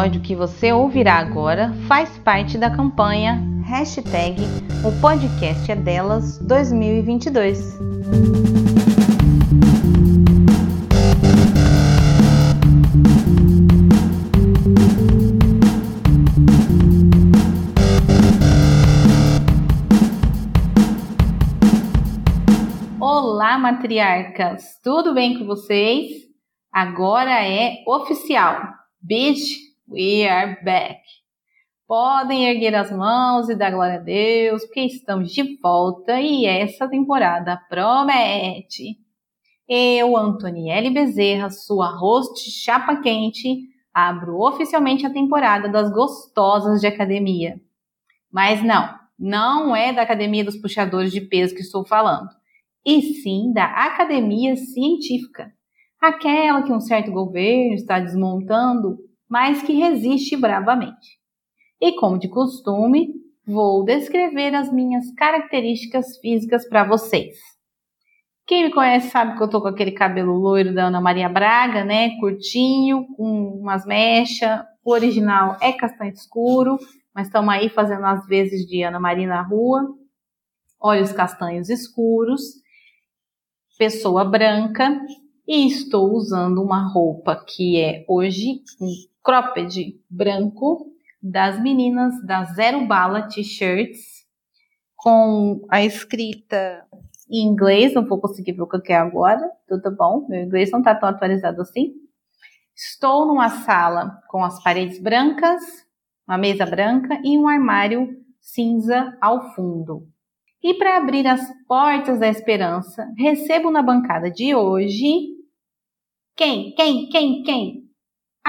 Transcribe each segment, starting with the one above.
episódio que você ouvirá agora faz parte da campanha Hashtag O Podcast é Delas 2022. Olá, matriarcas! Tudo bem com vocês? Agora é oficial. Bitch We are back. Podem erguer as mãos e dar glória a Deus, porque estamos de volta e essa temporada promete. Eu, Antonielle Bezerra, sua host chapa quente, abro oficialmente a temporada das gostosas de academia. Mas não, não é da academia dos puxadores de peso que estou falando, e sim da academia científica. Aquela que um certo governo está desmontando mas que resiste bravamente. E como de costume, vou descrever as minhas características físicas para vocês. Quem me conhece sabe que eu tô com aquele cabelo loiro da Ana Maria Braga, né? Curtinho, com umas mechas. O original é castanho escuro, mas estamos aí fazendo as vezes de Ana Maria na rua. Olhos castanhos escuros, pessoa branca e estou usando uma roupa que é hoje um cropped branco das meninas da Zero Bala T-shirts com a escrita em inglês, não vou conseguir ver o que é agora, tudo bom, meu inglês não está tão atualizado assim. Estou numa sala com as paredes brancas, uma mesa branca e um armário cinza ao fundo. E para abrir as portas da esperança, recebo na bancada de hoje quem, quem, quem, quem?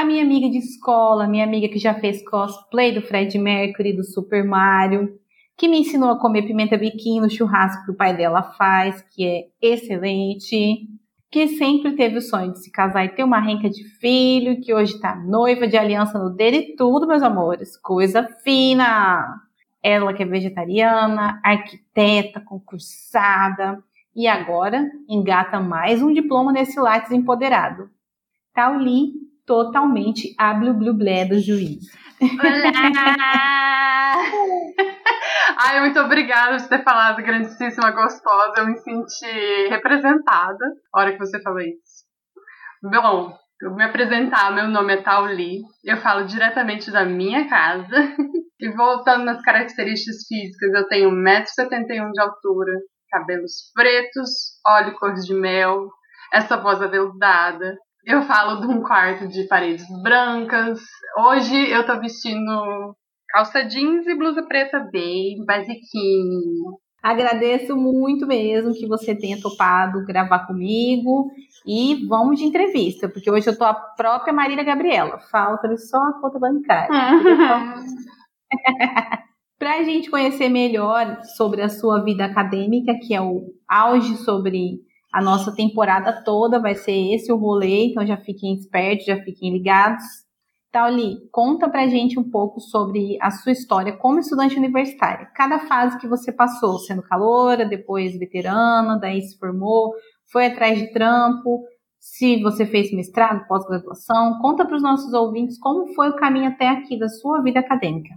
A minha amiga de escola, minha amiga que já fez cosplay do Fred Mercury, do Super Mario, que me ensinou a comer pimenta biquinho no churrasco que o pai dela faz, que é excelente, que sempre teve o sonho de se casar e ter uma renca de filho, que hoje tá noiva de aliança no dedo e tudo, meus amores, coisa fina. Ela que é vegetariana, arquiteta, concursada, e agora engata mais um diploma nesse Lattes empoderado. Tauli totalmente a blu blu blé do juiz. Olá! Ai, muito obrigada por ter falado grandíssima, gostosa. Eu me senti representada na hora que você falou isso. Bom, eu vou me apresentar. Meu nome é Tauli. Eu falo diretamente da minha casa. E voltando nas características físicas, eu tenho 1,71m de altura, cabelos pretos, olho cor de mel, essa voz aveludada, eu falo de um quarto de paredes brancas. Hoje eu tô vestindo calça jeans e blusa preta bem basiquinho. Agradeço muito mesmo que você tenha topado gravar comigo e vamos de entrevista, porque hoje eu tô a própria Marília Gabriela. Falta só a conta bancária. Para a gente conhecer melhor sobre a sua vida acadêmica, que é o auge sobre a nossa temporada toda vai ser esse o rolê, então já fiquem espertos, já fiquem ligados. Tauli, conta pra gente um pouco sobre a sua história como estudante universitária. Cada fase que você passou, sendo caloura, depois veterana, daí se formou, foi atrás de trampo, se você fez mestrado, pós-graduação. Conta para os nossos ouvintes como foi o caminho até aqui da sua vida acadêmica.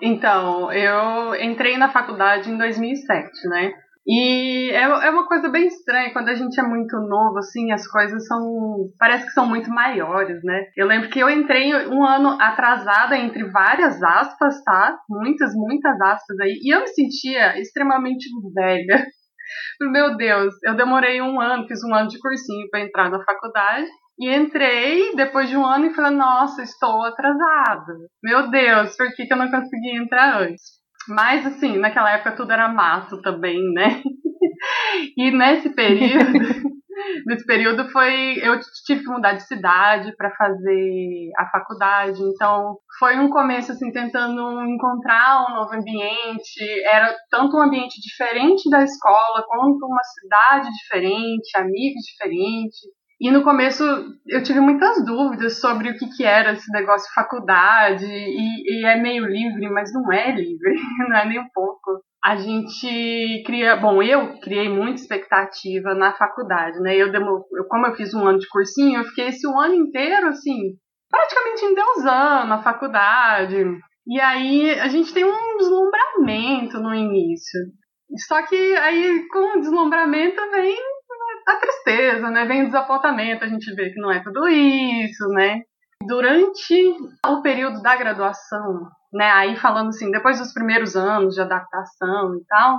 Então, eu entrei na faculdade em 2007, né? E é, é uma coisa bem estranha, quando a gente é muito novo, assim, as coisas são. parece que são muito maiores, né? Eu lembro que eu entrei um ano atrasada, entre várias aspas, tá? Muitas, muitas aspas aí, e eu me sentia extremamente velha. Meu Deus, eu demorei um ano, fiz um ano de cursinho para entrar na faculdade. E entrei depois de um ano e falei, nossa, estou atrasada. Meu Deus, por que, que eu não consegui entrar antes? Mas, assim, naquela época tudo era mato também, né? e nesse período, nesse período foi eu tive que mudar de cidade para fazer a faculdade, então foi um começo assim tentando encontrar um novo ambiente, era tanto um ambiente diferente da escola quanto uma cidade diferente, amigos diferentes. E no começo eu tive muitas dúvidas sobre o que, que era esse negócio faculdade, e, e é meio livre, mas não é livre, não é nem um pouco a gente cria, bom, eu criei muita expectativa na faculdade, né? Eu, demo, eu como eu fiz um ano de cursinho, eu fiquei esse ano inteiro assim, praticamente endeusando a faculdade. E aí a gente tem um deslumbramento no início. Só que aí com o deslumbramento vem a tristeza, né? Vem o desapontamento, a gente vê que não é tudo isso, né? Durante o período da graduação, né? Aí falando assim, depois dos primeiros anos de adaptação e tal,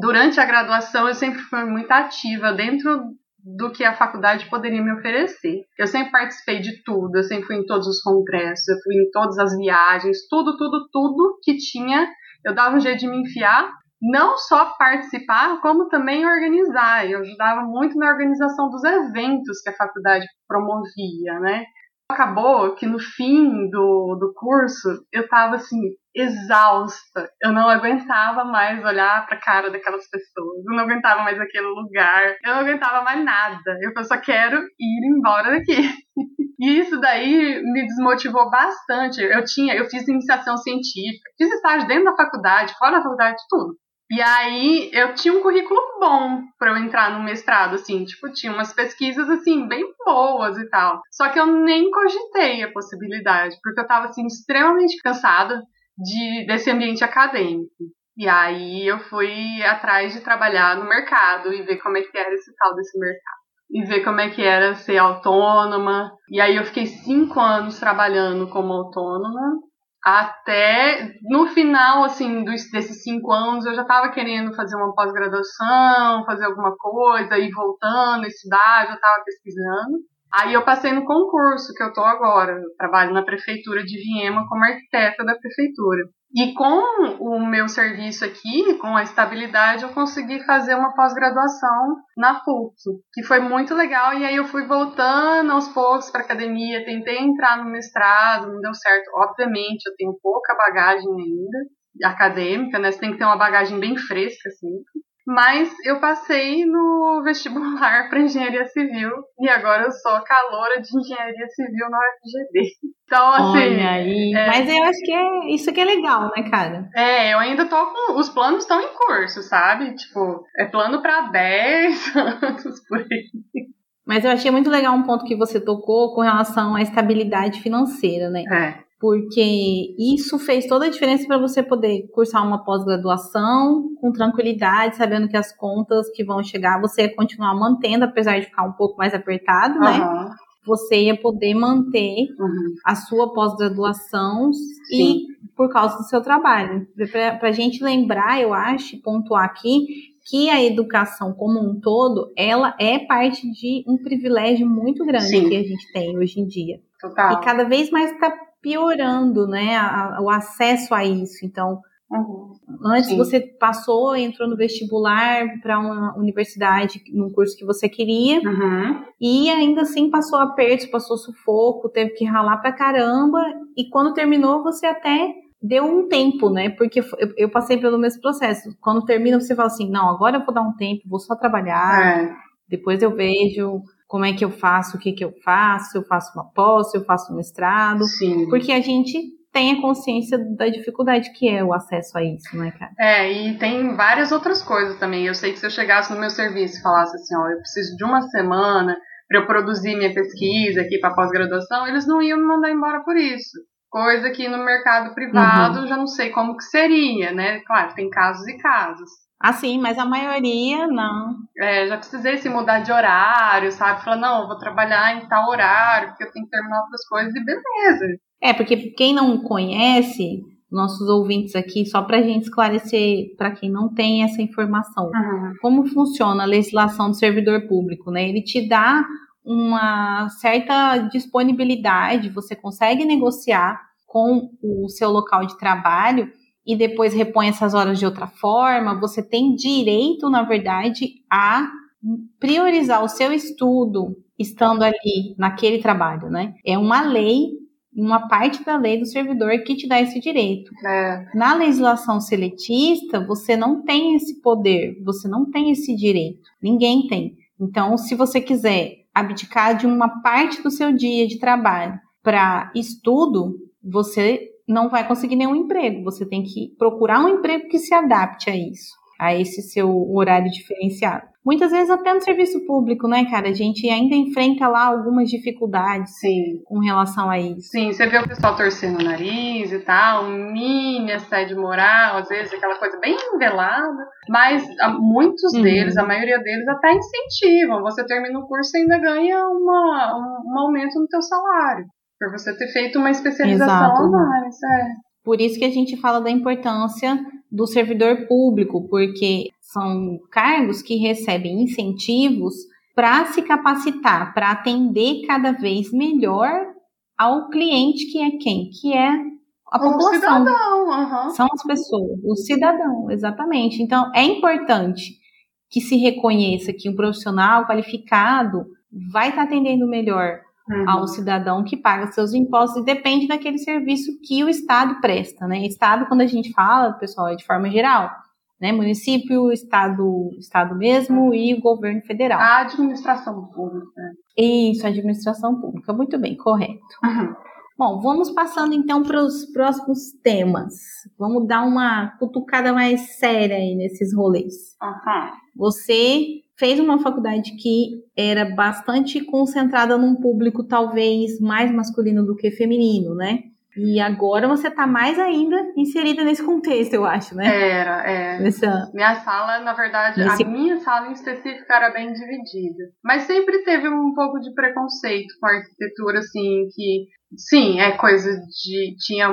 durante a graduação eu sempre fui muito ativa dentro do que a faculdade poderia me oferecer. Eu sempre participei de tudo, eu sempre fui em todos os congressos, eu fui em todas as viagens, tudo, tudo, tudo que tinha, eu dava um jeito de me enfiar, não só participar, como também organizar. Eu ajudava muito na organização dos eventos que a faculdade promovia, né? acabou que no fim do, do curso eu tava assim, exausta. Eu não aguentava mais olhar pra cara daquelas pessoas. Eu não aguentava mais aquele lugar. Eu não aguentava mais nada. Eu só quero ir embora daqui. E isso daí me desmotivou bastante. Eu tinha, eu fiz iniciação científica, fiz estágio dentro da faculdade, fora da faculdade, tudo. E aí eu tinha um currículo bom para eu entrar no mestrado, assim, tipo, tinha umas pesquisas assim bem boas e tal. Só que eu nem cogitei a possibilidade, porque eu tava assim extremamente cansada de desse ambiente acadêmico. E aí eu fui atrás de trabalhar no mercado e ver como é que era esse tal desse mercado. E ver como é que era ser autônoma. E aí eu fiquei cinco anos trabalhando como autônoma até no final assim dos, desses cinco anos eu já estava querendo fazer uma pós-graduação, fazer alguma coisa, ir voltando, estudar, já estava pesquisando. Aí eu passei no concurso que eu tô agora. Eu trabalho na prefeitura de Viema como arquiteta da prefeitura. E com o meu serviço aqui, com a estabilidade, eu consegui fazer uma pós-graduação na FUC, que foi muito legal. E aí eu fui voltando aos poucos para academia, tentei entrar no mestrado, não deu certo. Obviamente, eu tenho pouca bagagem ainda acadêmica, né? Você tem que ter uma bagagem bem fresca, assim. Mas eu passei no vestibular para engenharia civil e agora eu sou caloura de engenharia civil na UFGD. Então, assim. Olha aí. É... Mas eu acho que é isso que é legal, né, cara? É, eu ainda tô com. Os planos estão em curso, sabe? Tipo, é plano para 10 anos por aí. Mas eu achei muito legal um ponto que você tocou com relação à estabilidade financeira, né? É porque isso fez toda a diferença para você poder cursar uma pós-graduação com tranquilidade, sabendo que as contas que vão chegar você ia continuar mantendo, apesar de ficar um pouco mais apertado, uhum. né? Você ia poder manter uhum. a sua pós-graduação e por causa do seu trabalho. Para a gente lembrar, eu acho, pontuar aqui, que a educação como um todo, ela é parte de um privilégio muito grande Sim. que a gente tem hoje em dia. Total. E cada vez mais está piorando, né, a, o acesso a isso. Então, uhum. antes Sim. você passou, entrou no vestibular para uma universidade, num curso que você queria, uhum. e ainda assim passou aperto, passou sufoco, teve que ralar pra caramba, e quando terminou você até deu um tempo, né? Porque eu, eu, passei pelo mesmo processo. Quando termina, você fala assim: não, agora eu vou dar um tempo, vou só trabalhar, é. depois eu vejo como é que eu faço, o que que eu faço, eu faço uma pós, eu faço um mestrado, Sim. porque a gente tem a consciência da dificuldade que é o acesso a isso, né, cara? É, e tem várias outras coisas também. Eu sei que se eu chegasse no meu serviço e falasse assim, ó, eu preciso de uma semana para eu produzir minha pesquisa aqui para pós-graduação, eles não iam me mandar embora por isso. Coisa que no mercado privado uhum. já não sei como que seria, né? Claro, tem casos e casos. Assim, mas a maioria não. É, já precisei se mudar de horário, sabe? Falar, não, eu vou trabalhar em tal horário, porque eu tenho que terminar outras coisas e beleza. É, porque quem não conhece, nossos ouvintes aqui, só para a gente esclarecer para quem não tem essa informação, uhum. como funciona a legislação do servidor público, né? Ele te dá uma certa disponibilidade, você consegue negociar com o seu local de trabalho e depois repõe essas horas de outra forma, você tem direito, na verdade, a priorizar o seu estudo estando ali naquele trabalho, né? É uma lei, uma parte da lei do servidor que te dá esse direito. É. Na legislação seletista, você não tem esse poder, você não tem esse direito. Ninguém tem. Então, se você quiser abdicar de uma parte do seu dia de trabalho para estudo, você não vai conseguir nenhum emprego. Você tem que procurar um emprego que se adapte a isso, a esse seu horário diferenciado. Muitas vezes até no serviço público, né, cara? A gente ainda enfrenta lá algumas dificuldades Sim. com relação a isso. Sim, você vê o pessoal torcendo o nariz e tal, um mini assédio moral, às vezes aquela coisa bem velada. Mas muitos Uhum. deles, a maioria deles, até incentivam. Você termina o curso e ainda ganha uma, um, um aumento no teu salário. Por você ter feito uma especialização Exato. mais. É. Por isso que a gente fala da importância do servidor público, porque são cargos que recebem incentivos para se capacitar, para atender cada vez melhor ao cliente que é quem? Que é a O população. cidadão, aham. São as pessoas, o cidadão, exatamente. Então, é importante que se reconheça que um profissional qualificado vai estar atendendo melhor Uhum. ao cidadão que paga seus impostos e depende daquele serviço que o Estado presta, né? Estado, quando a gente fala, pessoal, é de forma geral, né? Município, Estado, Estado mesmo e o governo federal. A administração pública. Isso, administração pública. Muito bem, correto. Uhum. Bom, vamos passando então para os próximos temas. Vamos dar uma cutucada mais séria aí nesses rolês. Aham. Você fez uma faculdade que era bastante concentrada num público talvez mais masculino do que feminino, né? E agora você tá mais ainda inserida nesse contexto, eu acho, né? Era, é. Nessa... Minha sala, na verdade, Nesse- a minha sala em específico era bem dividida. Mas sempre teve um pouco de preconceito com a arquitetura, assim, que, sim, é coisa de. Tinha.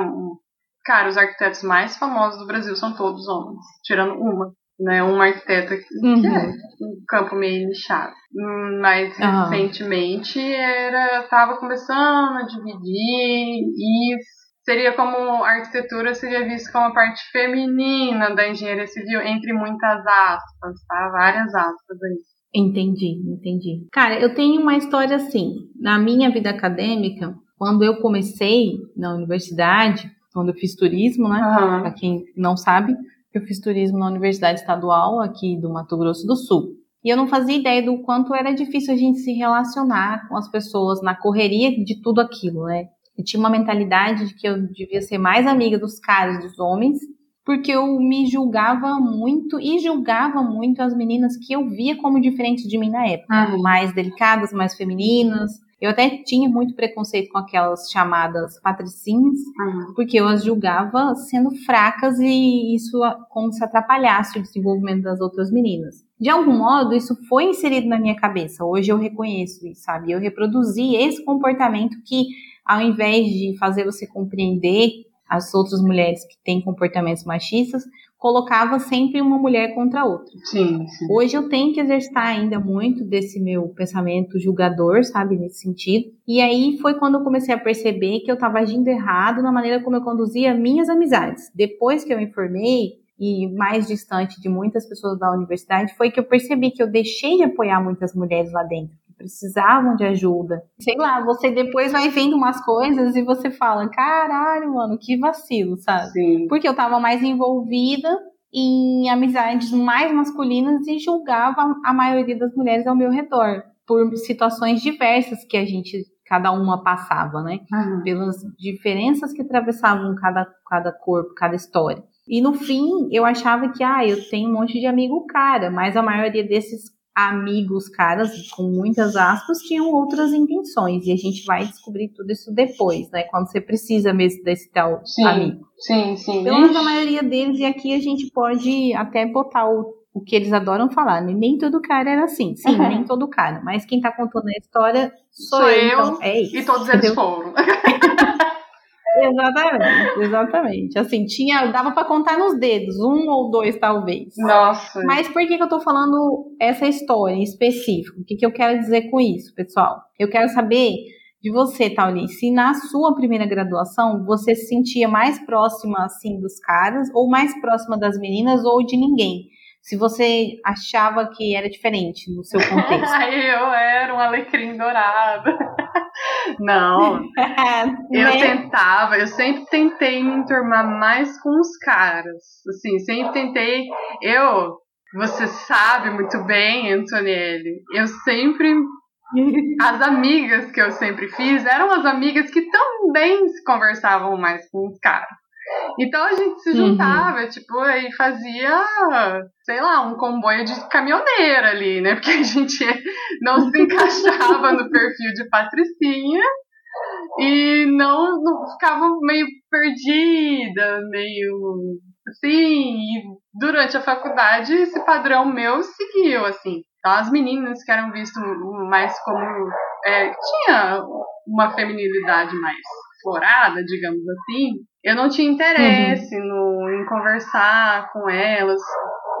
Cara, os arquitetos mais famosos do Brasil são todos homens, tirando uma. Né, uma arquiteta que, que Uhum. é um campo meio nichado. Hum, Mas Aham. recentemente era tava começando a dividir e seria como a arquitetura seria vista como a parte feminina da engenharia civil, entre muitas aspas, tá? Várias aspas aí. Entendi, entendi. Cara, eu tenho uma história assim. Na minha vida acadêmica, quando eu comecei na universidade, quando eu fiz turismo, né? Aham. Para quem não sabe, eu fiz turismo na Universidade Estadual aqui do Mato Grosso do Sul. E eu não fazia ideia do quanto era difícil a gente se relacionar com as pessoas na correria de tudo aquilo, né? Eu tinha uma mentalidade de que eu devia ser mais amiga dos caras, dos homens, porque eu me julgava muito e julgava muito as meninas que eu via como diferentes de mim na época, Uhum. mais delicadas, mais femininas. Eu até tinha muito preconceito com aquelas chamadas patricinhas, Uhum. porque eu as julgava sendo fracas e isso como se atrapalhasse o desenvolvimento das outras meninas. De algum modo, isso foi inserido na minha cabeça. Hoje eu reconheço isso, sabe? Eu reproduzi esse comportamento que, ao invés de fazer você compreender as outras mulheres que têm comportamentos machistas, colocava sempre uma mulher contra a outra. Sim, sim. Hoje eu tenho que exercitar ainda muito desse meu pensamento julgador, sabe, nesse sentido. E aí foi quando eu comecei a perceber que eu estava agindo errado na maneira como eu conduzia minhas amizades. Depois que eu me formei e mais distante de muitas pessoas da universidade, foi que eu percebi que eu deixei de apoiar muitas mulheres lá dentro. Precisavam de ajuda. Sei lá, você depois vai vendo umas coisas e você fala: caralho, mano, que vacilo, sabe? Sim. porque eu estava mais envolvida em amizades mais masculinas e julgava a maioria das mulheres ao meu redor por situações diversas que a gente cada uma passava, né? Uhum. Pelas diferenças que atravessavam cada, cada corpo, cada história. E no fim, eu achava que, ah, eu tenho um monte de amigo cara, mas a maioria desses amigos caras, com muitas aspas, tinham outras intenções. E a gente vai descobrir tudo isso depois, né? Quando você precisa mesmo desse tal Sim. amigo. Sim, sim. Pelo menos a maioria deles, e aqui a gente pode até botar o, o que eles adoram falar, né? Nem todo cara era assim. Sim, Uhum. nem todo cara. Mas quem tá contando a história sou, Sou eu, eu, então é isso. E todos eles entendeu? foram. Exatamente, exatamente. Assim, tinha, dava pra contar nos dedos, um ou dois talvez. Nossa. Mas por que, que eu tô falando essa história em específico? O que, que eu quero dizer com isso, pessoal? Eu quero saber de você, Tauli, se na sua primeira graduação você se sentia mais próxima, assim, dos caras, ou mais próxima das meninas, ou de ninguém. Se você achava que era diferente no seu contexto. eu era um alecrim dourado. Não, eu tentava, eu sempre tentei me enturmar mais com os caras. Assim, sempre tentei. Eu, você sabe muito bem, Antonielli, eu sempre. As amigas que eu sempre fiz eram as amigas que também se conversavam mais com os caras. Então a gente se uhum. juntava, uhum. tipo, e fazia, sei lá, um comboio de caminhoneira ali, né? Porque a gente não se encaixava no perfil de patricinha e não, não ficava meio perdida, meio assim. E durante a faculdade esse padrão meu seguiu, assim. Então as meninas que eram vistas mais como. É, tinha uma feminilidade mais explorada, digamos assim, eu não tinha interesse uhum. no, em conversar com elas.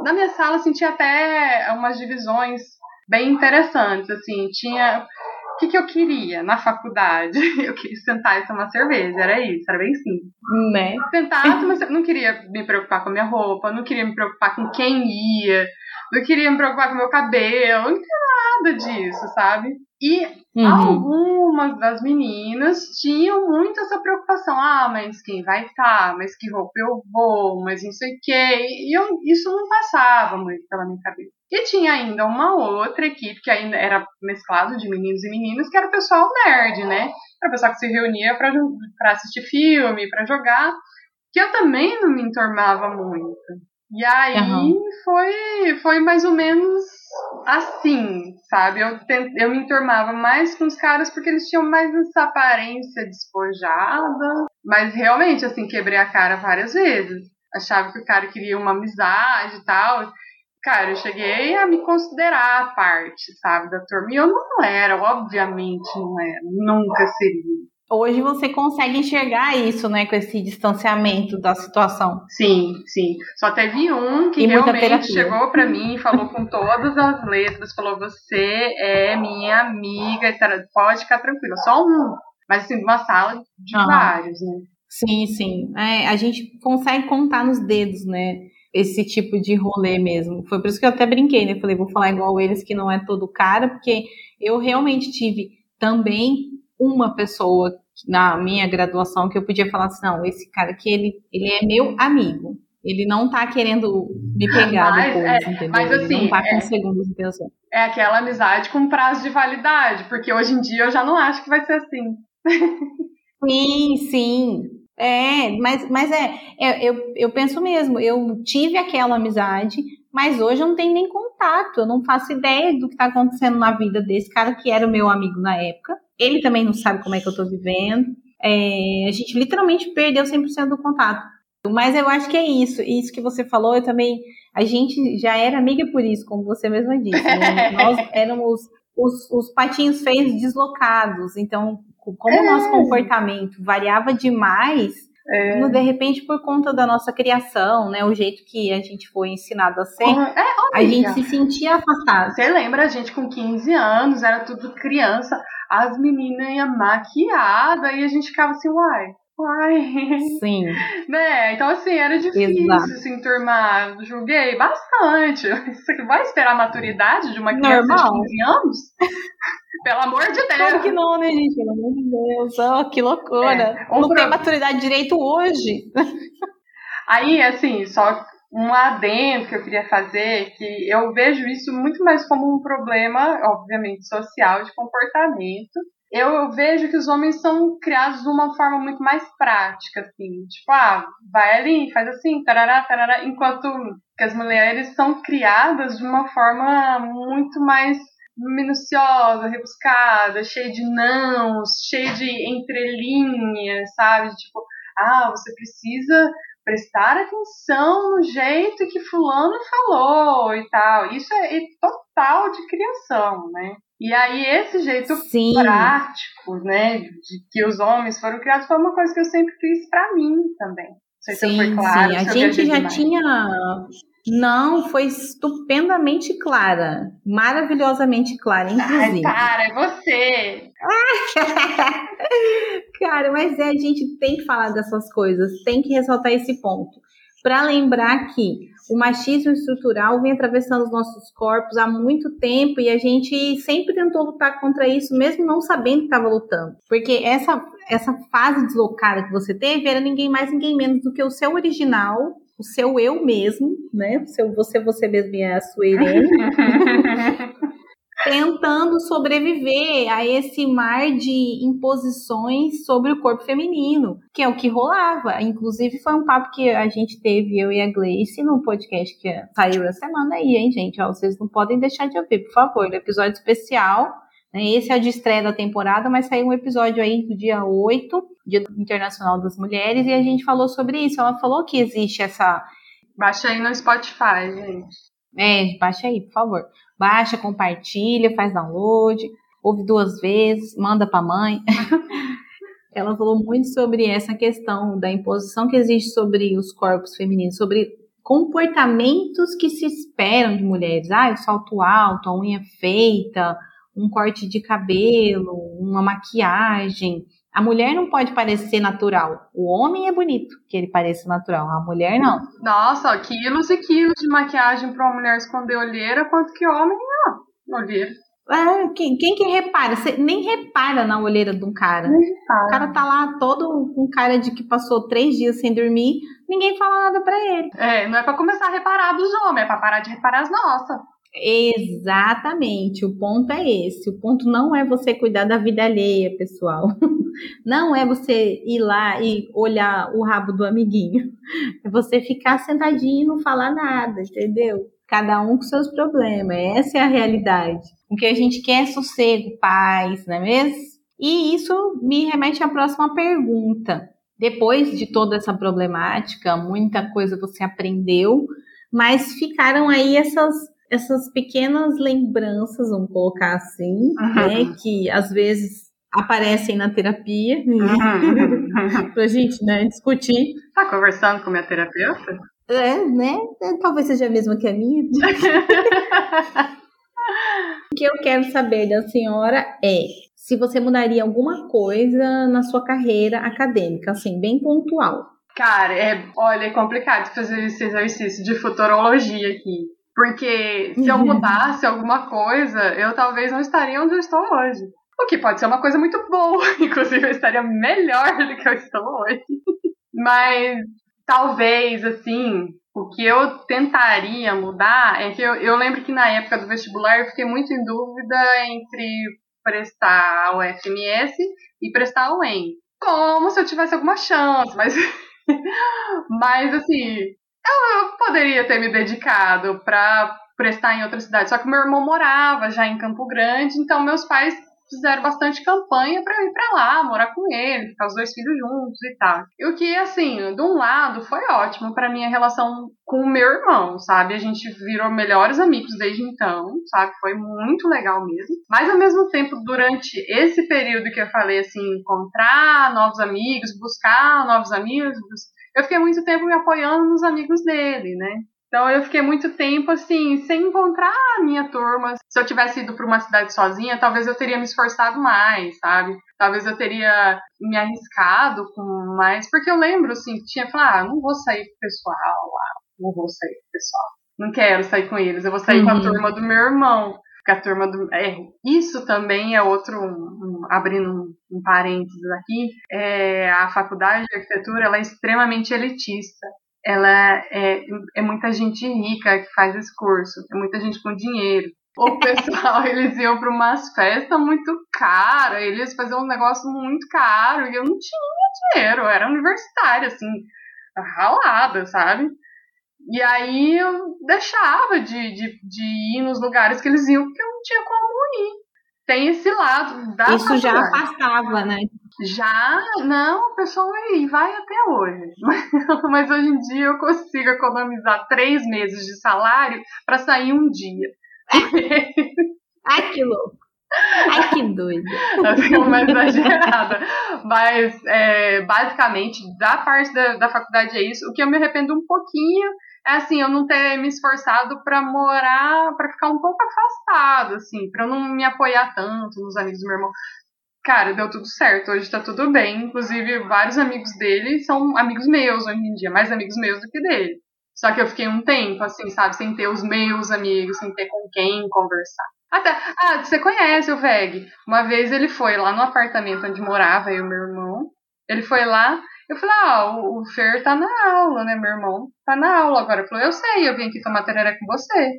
Na minha sala, assim, tinha até umas divisões bem interessantes, assim, tinha... O que, que eu queria na faculdade? Eu queria sentar e tomar cerveja, era isso, era bem simples. Né? Sentar, mas não queria me preocupar com a minha roupa, não queria me preocupar com quem ia, não queria me preocupar com meu cabelo, não queria nada disso, sabe? E uhum. algumas das meninas tinham muito essa preocupação. Ah, mas quem vai estar? Mas que roupa eu vou? Mas não sei o quê. E eu, isso não passava muito pela minha cabeça. E tinha ainda uma outra equipe que ainda era mesclado de meninos e meninas, que era o pessoal nerd, né? Era o pessoal que se reunia para assistir filme, para jogar. Que eu também não me entormava muito. E aí uhum. foi, foi mais ou menos assim, sabe? Eu, tent, eu me enturmava mais com os caras porque eles tinham mais essa aparência despojada. Mas realmente, assim, quebrei a cara várias vezes. Achava que o cara queria uma amizade e tal. Cara, eu cheguei a me considerar parte, sabe, da turma. E eu não era, obviamente não era. Nunca seria. Hoje você consegue enxergar isso, né, com esse distanciamento da situação. Sim, sim. Só teve um que e realmente chegou para mim e falou com todas as letras, falou: "Você é minha amiga, pode ficar tranquila". Só um, mas assim, uma sala de uhum. vários, né? Sim, sim. É, a gente consegue contar nos dedos, né? Esse tipo de rolê mesmo. Foi por isso que eu até brinquei, né? Falei, vou falar igual eles, que não é todo cara, porque eu realmente tive também uma pessoa na minha graduação que eu podia falar assim, não, esse cara aqui, ele, ele é meu amigo. Ele não tá querendo me pegar mas, depois, é, entendeu? Mas assim, ele não tá com é, segundos de intenção. É aquela amizade com prazo de validade, porque hoje em dia eu já não acho que vai ser assim. Sim, sim. É, mas, mas é, é, eu, eu penso mesmo, eu tive aquela amizade, mas hoje eu não tenho nem contato, eu não faço ideia do que está acontecendo na vida desse cara que era o meu amigo na época. Ele também não sabe como é que eu estou vivendo. É, a gente literalmente perdeu 100% do contato. Mas eu acho que é isso. Isso que você falou, eu também. A gente já era amiga por isso, como você mesma disse. Né? Nós éramos os, os patinhos feios deslocados. Então, como o nosso é. comportamento variava demais, é. de repente, por conta da nossa criação, né? O jeito que a gente foi ensinado a ser, é, a gente se sentia afastado. Você lembra a gente com 15 anos, era tudo criança, as meninas iam maquiada e a gente ficava assim, uai. Uai. Sim. né? Então, assim, era difícil Exato. se enturmar. Julguei bastante. Você vai esperar a maturidade de uma criança Normal. de 15 anos? Pelo amor de Deus. Claro que não, né, gente? Pelo amor de Deus. Oh, que loucura. É, não pro... tem maturidade direito hoje. Aí, assim, só um adendo que eu queria fazer, que eu vejo isso muito mais como um problema, obviamente, social, de comportamento. Eu vejo que os homens são criados de uma forma muito mais prática, assim. Tipo, ah, vai ali, faz assim, tarará, tarará. Enquanto que as mulheres são criadas de uma forma muito mais minuciosa, rebuscada, cheia de nãos, cheia de entrelinhas, sabe? Tipo, ah, você precisa prestar atenção no jeito que fulano falou e tal. Isso é, é total de criação, né? E aí esse jeito Sim. prático, né, de que os homens foram criados foi uma coisa que eu sempre fiz para mim também. Não sei sim, se foi claro. Sim, a gente já demais. tinha não, foi estupendamente clara. Maravilhosamente clara, inclusive. Ai, cara, é você! cara, mas é, a gente tem que falar dessas coisas, tem que ressaltar esse ponto. para lembrar que o machismo estrutural vem atravessando os nossos corpos há muito tempo e a gente sempre tentou lutar contra isso, mesmo não sabendo que estava lutando. Porque essa, essa fase deslocada que você teve era ninguém mais, ninguém menos do que o seu original, o seu eu mesmo, né? O seu você, você mesmo é a sua Irene. tentando sobreviver a esse mar de imposições sobre o corpo feminino, que é o que rolava. Inclusive, foi um papo que a gente teve, eu e a Gleice, num podcast que saiu essa semana aí, hein, gente? Ó, vocês não podem deixar de ouvir, por favor. Episódio especial. Né? Esse é o de estreia da temporada, mas saiu um episódio aí do dia 8, Dia Internacional das Mulheres, e a gente falou sobre isso. Ela falou que existe essa. Baixa aí no Spotify, gente. É, baixa aí, por favor. Baixa, compartilha, faz download, ouve duas vezes, manda para a mãe. Ela falou muito sobre essa questão da imposição que existe sobre os corpos femininos, sobre comportamentos que se esperam de mulheres. Ah, o salto alto, a unha feita, um corte de cabelo, uma maquiagem. A mulher não pode parecer natural. O homem é bonito que ele pareça natural. A mulher não. Nossa, quilos e quilos de maquiagem para uma mulher esconder olheira, quanto que homem, ó, olheira. É, quem, quem que repara? Você nem repara na olheira de um cara. O cara tá lá todo com cara de que passou três dias sem dormir, ninguém fala nada pra ele. É, não é para começar a reparar dos homens, é pra parar de reparar as nossas. Exatamente, o ponto é esse. O ponto não é você cuidar da vida alheia, pessoal. Não é você ir lá e olhar o rabo do amiguinho. É você ficar sentadinho e não falar nada, entendeu? Cada um com seus problemas. Essa é a realidade. O que a gente quer é sossego, paz, não é mesmo? E isso me remete à próxima pergunta. Depois de toda essa problemática, muita coisa você aprendeu, mas ficaram aí essas essas pequenas lembranças, vamos colocar assim, uhum. né, que às vezes aparecem na terapia uhum. pra gente, né, discutir. Tá conversando com minha terapeuta? É, né? É, talvez seja a mesma que a minha. o que eu quero saber da senhora é se você mudaria alguma coisa na sua carreira acadêmica, assim, bem pontual. Cara, é, olha, é complicado fazer esse exercício de futurologia aqui. Porque se eu mudasse alguma coisa, eu talvez não estaria onde eu estou hoje. O que pode ser uma coisa muito boa, inclusive eu estaria melhor do que eu estou hoje. Mas talvez, assim, o que eu tentaria mudar é que eu, eu lembro que na época do vestibular eu fiquei muito em dúvida entre prestar ao FMS e prestar ao EM. Como se eu tivesse alguma chance, mas. mas assim, eu poderia ter me dedicado para prestar em outra cidade, só que meu irmão morava já em Campo Grande, então meus pais fizeram bastante campanha para eu ir para lá, morar com ele, ficar os dois filhos juntos e tal. E o que, assim, de um lado foi ótimo para minha relação com o meu irmão, sabe? A gente virou melhores amigos desde então, sabe? Foi muito legal mesmo. Mas ao mesmo tempo, durante esse período que eu falei, assim, encontrar novos amigos, buscar novos amigos, eu fiquei muito tempo me apoiando nos amigos dele, né? Então eu fiquei muito tempo assim, sem encontrar a minha turma. Se eu tivesse ido para uma cidade sozinha, talvez eu teria me esforçado mais, sabe? Talvez eu teria me arriscado com mais. Porque eu lembro, assim, que tinha falado, ah, não vou sair com o pessoal lá, não vou sair com o pessoal. Não quero sair com eles, eu vou sair uhum. com a uhum. turma do meu irmão que a turma do. É, isso também é outro. Um, abrindo um, um, parênteses aqui. É, a faculdade de arquitetura ela é extremamente elitista. Ela é, é muita gente rica que faz esse curso, é muita gente com dinheiro. O pessoal, eles iam para umas festas muito caras, eles faziam um negócio muito caro, e eu não tinha dinheiro, eu era universitária, assim, ralada, sabe? E aí eu deixava de, de, de ir nos lugares que eles iam, porque eu não tinha como ir. Tem esse lado da Isso já afastava, né? Já, não, o pessoal vai, vai até hoje. Mas hoje em dia eu consigo economizar três meses de salário para sair um dia. Ai, que louco. Ai, que doida. Assim, uma exagerada. Mas, é, basicamente, da parte da, da faculdade é isso. O que eu me arrependo um pouquinho é assim, eu não ter me esforçado para morar, para ficar um pouco afastado, assim, para não me apoiar tanto nos amigos do meu irmão. cara, deu tudo certo. Hoje tá tudo bem. Inclusive, vários amigos dele são amigos meus hoje em dia, mais amigos meus do que dele. Só que eu fiquei um tempo, assim, sabe, sem ter os meus amigos, sem ter com quem conversar. Até, ah, você conhece o Veg. Uma vez ele foi lá no apartamento onde morava eu e meu irmão. Ele foi lá, eu falei, ah, o, o Fer tá na aula, né, meu irmão? Tá na aula agora. Ele falou, eu sei, eu vim aqui tomar tereré com você.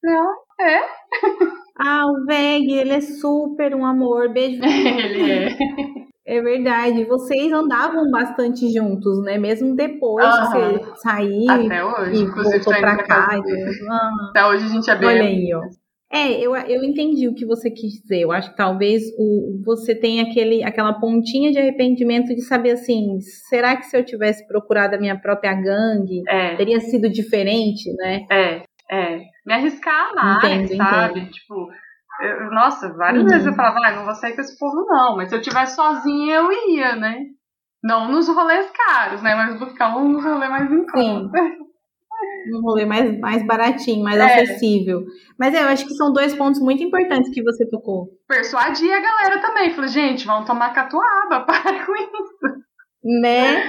Falei, ah, é? Ah, o Veg, ele é super um amor. Beijo. ele é. É verdade. Vocês andavam bastante juntos, né? Mesmo depois de você sair Até hoje. e Inclusive, voltou pra cá. e. Ah, Até hoje a gente é bem. olha aí, ó. É, eu, eu entendi o que você quis dizer. Eu acho que talvez o, você tenha aquele, aquela pontinha de arrependimento de saber assim, será que se eu tivesse procurado a minha própria gangue, É, teria sido diferente, né? é, é. Me arriscar mais, Entendo, sabe? Tipo, eu- nossa, várias Uhum. vezes eu falava, ah, não vou sair com esse povo, não. Mas se eu tivesse sozinha, eu ia, né? Não nos rolês caros, né? Mas buscar um nos rolês mais em Sim. conta. Um rolê mais, mais baratinho, mais É. acessível. Mas é, eu acho que são dois pontos muito importantes que você tocou. Persuadir a galera também. Falei, gente, vamos tomar catuaba, para com isso. Né?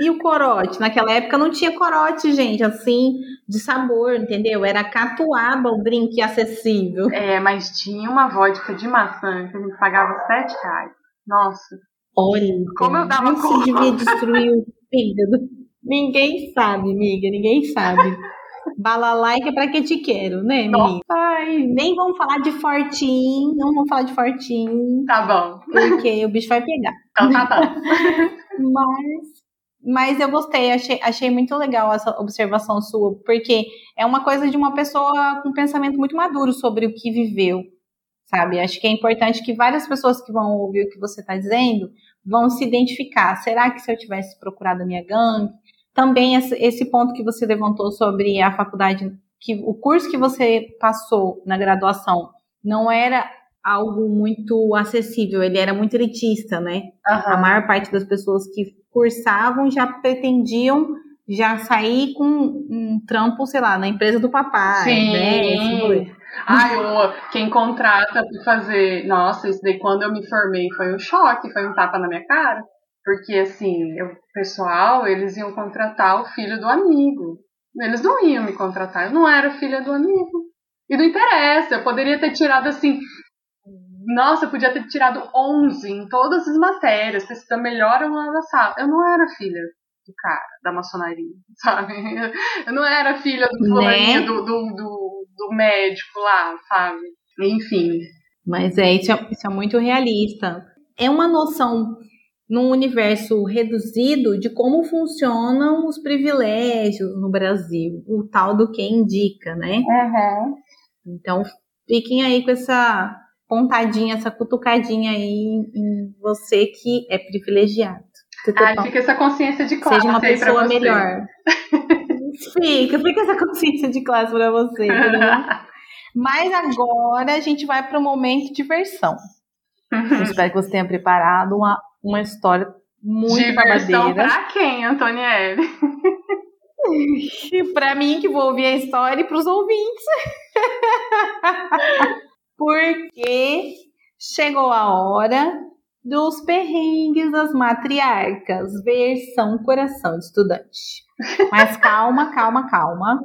E o corote? Naquela época não tinha corote, gente, assim, de sabor, entendeu? Era catuaba o drink acessível. É, mas tinha uma vodka de maçã que a gente pagava 7 reais. Nossa. Olha, Como eu dava isso conta. devia destruir o fígado. Ninguém sabe, amiga, ninguém sabe. Balalaica é pra que te quero, né, menina? Ai, Nem vamos falar de fortinho, não vamos falar de fortinho, tá bom. porque o bicho vai pegar. Então tá bom. Mas, mas eu gostei, achei, achei muito legal essa observação sua, porque é uma coisa de uma pessoa com um pensamento muito maduro sobre o que viveu, sabe? Acho que é importante que várias pessoas que vão ouvir o que você está dizendo vão se identificar. Será que se eu tivesse procurado a minha gangue? Também esse, ponto que você levantou sobre a faculdade, que o curso que você passou na graduação não era algo muito acessível, ele era muito elitista, né? A Aham. maior parte das pessoas que cursavam já pretendiam já sair com um trampo, sei lá, na empresa do papai, Sim. né? Esse rolê. Ai, uma, quem contrata pra fazer. Nossa, isso daí quando eu me formei foi um choque, foi um tapa na minha cara. Porque, assim, o pessoal, eles iam contratar o filho do amigo. Eles não iam me contratar, eu não era filha do amigo. E não interessa, eu poderia ter tirado, assim. Nossa, eu podia ter tirado 11 em todas as matérias, ter sido a melhor aluna da sala. Eu não era filha do cara, da maçonaria, sabe? Eu não era filha do Né? do, do, do, do médico lá, sabe? Enfim. Mas é isso, é, isso é muito realista. É uma noção num universo reduzido de como funcionam os privilégios no Brasil, o tal do quem indica, né? Então, fiquem aí com essa pontadinha, essa cutucadinha aí em, você que é privilegiado. Tudo Ai, bom? fica essa consciência de classe Seja uma pessoa você. melhor. fica, fica essa consciência de classe pra você. bom? Mas agora a gente vai para o momento de diversão. Eu espero que você tenha preparado uma, uma história muito Diversão babadeira. pra quem, Antonielli? E para mim, que vou ouvir a história, e para os ouvintes. Porque chegou a hora dos perrengues das matriarcas, versão coração de estudante. Mas calma, calma, calma.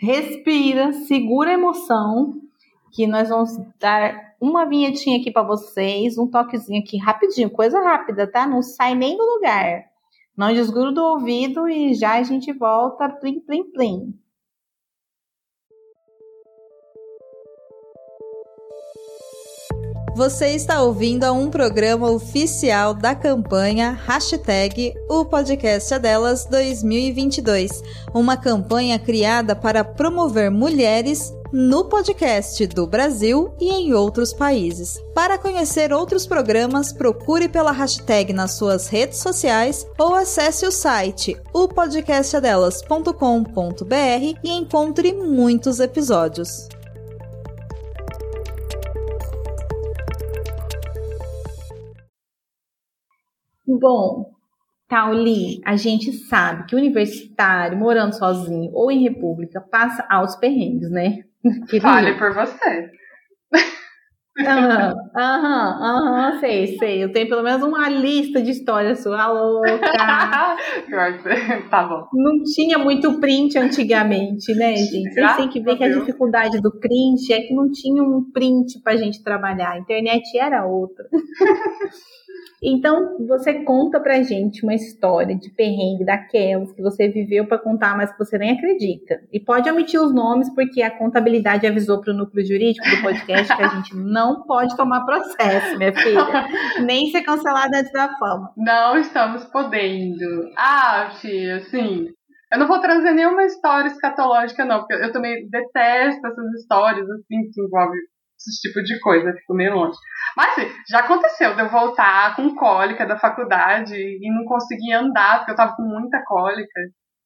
Respira, segura a emoção, que nós vamos dar uma vinhetinha aqui para vocês, um toquezinho aqui rapidinho, coisa rápida, tá? Não sai nem do lugar. Não desgruda o ouvido e já a gente volta plim, plim, plim. Você está ouvindo a um programa oficial da campanha Hashtag O Podcast é Delas 2022, uma campanha criada para promover mulheres no podcast do Brasil e em outros países. Para conhecer outros programas, procure pela hashtag nas suas redes sociais ou acesse o site opodcastadelas.com.br e encontre muitos episódios. Bom, Tauli, a gente sabe que universitário, morando sozinho ou em república, passa altos perrengues, né? Queria. Fale por você. Aham, aham, aham, sei, sei. Eu tenho pelo menos uma lista de histórias sua louca. tá bom. Não tinha muito print antigamente, né, gente? Vocês têm que ver que a dificuldade do print é que não tinha um print pra gente trabalhar. A internet era outra. Então, você conta pra gente uma história de perrengue daquelas que você viveu para contar, mas que você nem acredita. E pode omitir os nomes, porque a contabilidade avisou para o núcleo jurídico do podcast que a gente não pode tomar processo, minha filha. Nem ser cancelada antes da fama. Não estamos podendo. Ah, tia, assim, eu não vou trazer nenhuma história escatológica, não, porque eu também detesto essas histórias assim que envolvem esse tipo de coisa, fico meio longe. Mas assim, já aconteceu de eu voltar com cólica da faculdade e não conseguir andar, porque eu tava com muita cólica.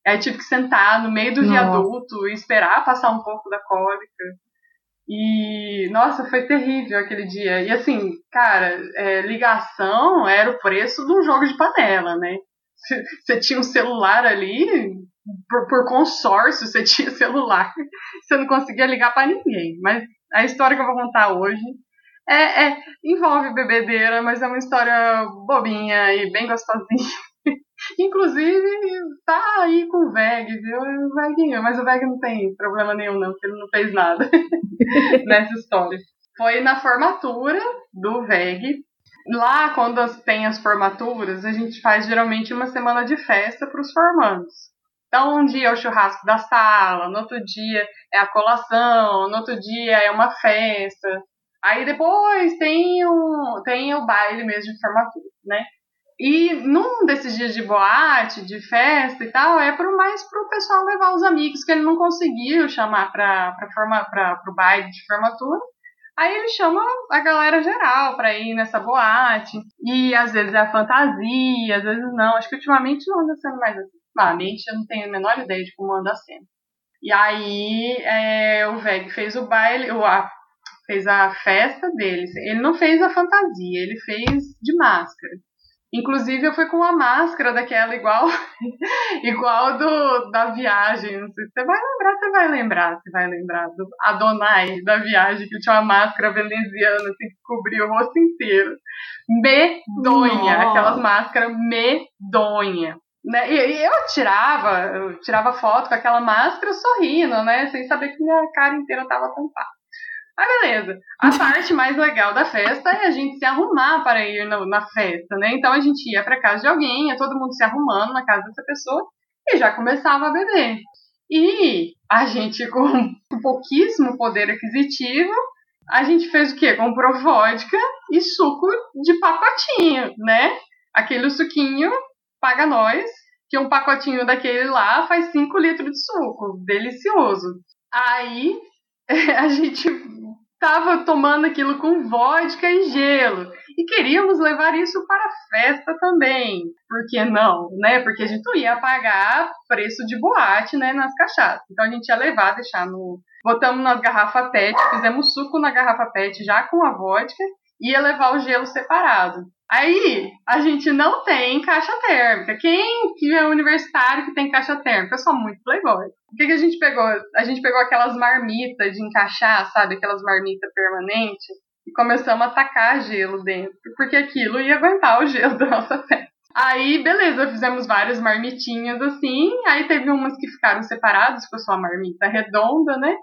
Aí tive que sentar no meio do nossa. viaduto e esperar passar um pouco da cólica. E, nossa, foi terrível aquele dia. E assim, cara, é, ligação era o preço de um jogo de panela, né? Você tinha um celular ali, por, por consórcio, você tinha celular, você não conseguia ligar para ninguém. Mas a história que eu vou contar hoje é, é, envolve bebedeira, mas é uma história bobinha e bem gostosinha. Inclusive, tá aí com o Veg, viu? O Veguinho, mas o Veg não tem problema nenhum, não, porque ele não fez nada nessa história. Foi na formatura do VEG. Lá, quando tem as formaturas, a gente faz geralmente uma semana de festa para os formandos. Então, um dia é o churrasco da sala, no outro dia é a colação, no outro dia é uma festa. Aí depois tem o, tem o baile mesmo de formatura, né? E num desses dias de boate, de festa e tal, é pro, mais pro pessoal levar os amigos que ele não conseguiu chamar pra, pra, forma, pra, pro baile de formatura. Aí ele chama a galera geral pra ir nessa boate. E às vezes é a fantasia, às vezes não. Acho que ultimamente não anda sendo mais assim. Ultimamente eu não tenho a menor ideia de como anda sendo. E aí é, o Veg fez o baile, o, a, fez a festa deles. Ele não fez a fantasia, ele fez de máscara. Inclusive eu fui com uma máscara daquela igual igual do da viagem. Não sei se você vai lembrar, você vai lembrar, você vai lembrar do Adonai da viagem que tinha uma máscara veneziana assim, que cobria o rosto inteiro. Medonha, Nossa. aquelas máscaras medonha. Né? E, eu tirava, eu tirava foto com aquela máscara sorrindo, né? Sem saber que minha cara inteira tava tampada. Ah, beleza. A parte mais legal da festa é a gente se arrumar para ir na, na festa, né? Então a gente ia para casa de alguém, ia todo mundo se arrumando na casa dessa pessoa e já começava a beber. E a gente, com pouquíssimo poder aquisitivo, a gente fez o quê? Comprou vodka e suco de pacotinho, né? Aquele suquinho paga nós, que um pacotinho daquele lá faz 5 litros de suco. Delicioso. Aí a gente estava tomando aquilo com vodka e gelo. E queríamos levar isso para a festa também. Por que não? Né? Porque a gente não ia pagar preço de boate né, nas cachaças. Então a gente ia levar, deixar no. Botamos nas garrafas PET, fizemos suco na garrafa PET já com a vodka ia levar o gelo separado. Aí, a gente não tem caixa térmica. Quem que é universitário que tem caixa térmica? Eu sou muito playboy. O que, que a gente pegou? A gente pegou aquelas marmitas de encaixar, sabe? Aquelas marmitas permanentes. E começamos a tacar gelo dentro. Porque aquilo ia aguentar o gelo da nossa festa. Aí, beleza, fizemos várias marmitinhas assim. Aí teve umas que ficaram separadas, ficou só a marmita redonda, né?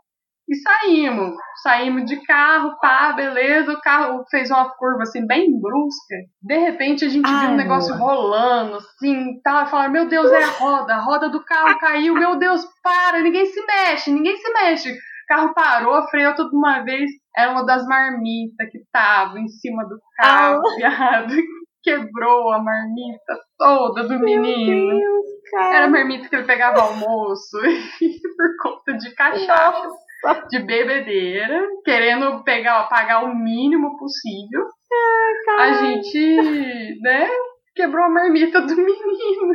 E saímos. Saímos de carro, pá, beleza. O carro fez uma curva assim, bem brusca. De repente a gente Ai, viu um negócio boa. rolando, assim, tal. E falaram: Meu Deus, é a roda. A roda do carro caiu. Meu Deus, para. Ninguém se mexe, ninguém se mexe. O carro parou, freou tudo uma vez. Era uma das marmitas que tava em cima do carro, viado. Quebrou a marmita toda do menino. Deus, Era a marmita que ele pegava almoço e por conta de cachaça. Nossa de bebedeira, querendo pegar, pagar o mínimo possível. a gente, né, quebrou a marmita do menino.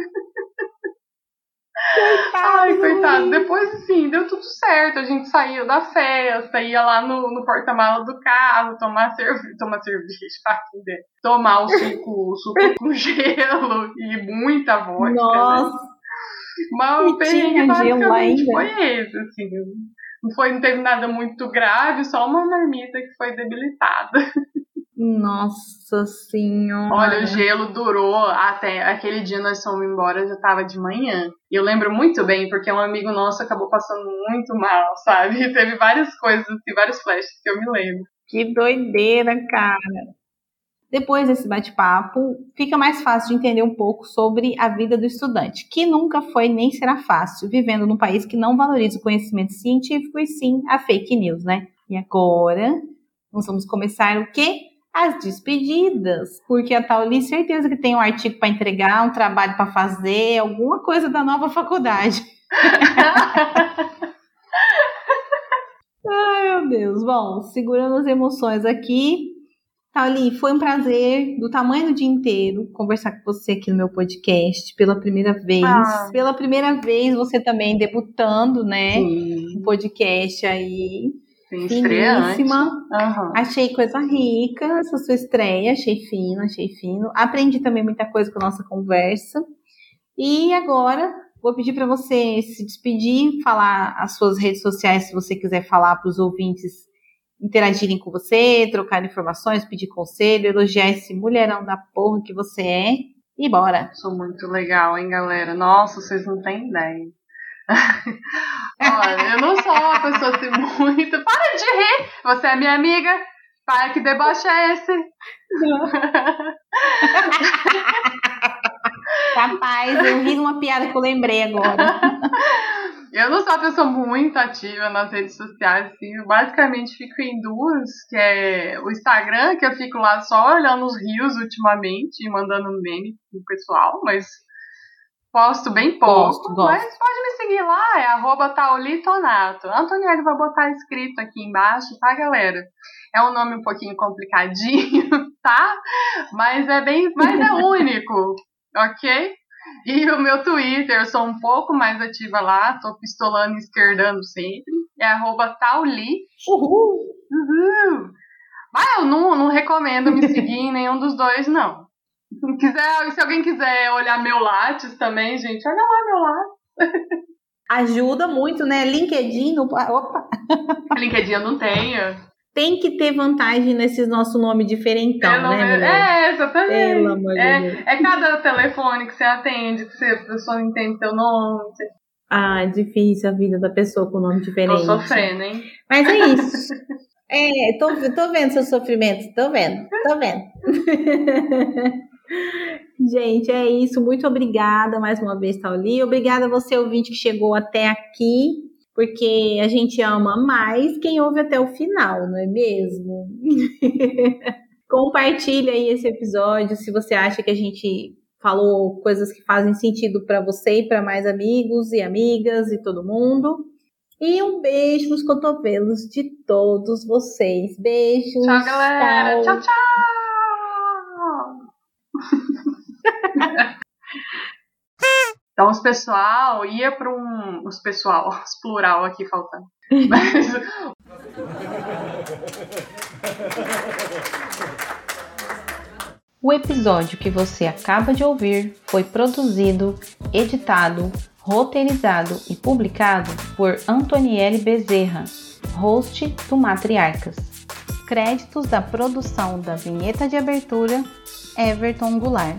Coitado, Ai, coitado. Depois, assim, deu tudo certo. A gente saiu da festa, ia lá no, no porta-mala do carro, tomar, cerve tomar cerveja, tomar o suco, o suco com gelo e muita vodka. Né? Nossa! Né? Mas o perrengue basicamente foi esse, assim. Não foi, não teve nada muito grave, só uma marmita que foi debilitada. Nossa senhora. Olha, o gelo durou até aquele dia nós fomos embora, já tava de manhã. E eu lembro muito bem, porque um amigo nosso acabou passando muito mal, sabe? Teve várias coisas, e vários flashes que eu me lembro. Que doideira, cara. Depois desse bate-papo, fica mais fácil de entender um pouco sobre a vida do estudante, que nunca foi nem será fácil, vivendo num país que não valoriza o conhecimento científico e sim a fake news, né? E agora, nós vamos começar o quê? As despedidas, porque a Tauli certeza que tem um artigo para entregar, um trabalho para fazer, alguma coisa da nova faculdade. Ai, meu Deus. Bom, segurando as emoções aqui, Tauli, foi um prazer, do tamanho do dia inteiro, conversar com você aqui no meu podcast pela primeira vez. Ah. Pela primeira vez, você também debutando, né? Sim. Um podcast aí. Finíssima. Uhum. Achei coisa rica essa sua estreia. Achei fino, achei fino. Aprendi também muita coisa com a nossa conversa. E agora vou pedir para você se despedir, falar as suas redes sociais, se você quiser falar para os ouvintes interagirem com você, trocar informações, pedir conselho, elogiar esse mulherão da porra que você é. E bora! Sou muito legal, hein, galera? Nossa, vocês não têm ideia. Olha, eu não sou uma pessoa assim muito. Para de rir! Você é minha amiga? Pai, que deboche é esse? Capaz, eu vi uma piada que eu lembrei agora. Eu não sou uma pessoa muito ativa nas redes sociais, assim. Eu basicamente fico em duas, que é o Instagram, que eu fico lá só olhando os rios ultimamente e mandando meme pro pessoal, mas posto bem pouco. Gosto, gosto. Mas pode me seguir lá, é arroba taulitonato. Antonielli vai botar escrito aqui embaixo, tá, galera? É um nome um pouquinho complicadinho, tá? Mas é bem, mas é único, ok? E o meu Twitter, eu sou um pouco mais ativa lá, tô pistolando e esquerdando sempre. É arroba Tauli. Uhul! Uhul! Mas eu não, não recomendo me seguir em nenhum dos dois, não. Se, quiser, se alguém quiser olhar meu Lattes também, gente, olha lá meu Lattes. Ajuda muito, né? LinkedIn. No... Opa! LinkedIn eu não tenho tem que ter vantagem nesses nosso nome diferentão, Pelo né, mulher? É, exatamente. Pelo amor é, de Deus. é cada telefone que você atende, que você, a pessoa não entende seu nome. Você... Ah, é difícil a vida da pessoa com nome diferente. Tô sofrendo, hein? Mas é isso. é, tô, tô vendo seu sofrimento, tô vendo, tô vendo. Gente, é isso. Muito obrigada mais uma vez, Tauli. Obrigada a você, ouvinte, que chegou até aqui porque a gente ama mais quem ouve até o final, não é mesmo? Compartilha aí esse episódio se você acha que a gente falou coisas que fazem sentido para você e para mais amigos e amigas e todo mundo. E um beijo nos cotovelos de todos vocês. Beijos. Tchau, galera. Tchau, tchau. tchau. Então, os pessoal ia para um. Os pessoal, os plural aqui faltando. Mas. O episódio que você acaba de ouvir foi produzido, editado, roteirizado e publicado por Antonielle Bezerra, host do Matriarcas. Créditos da produção da vinheta de abertura Everton Goulart.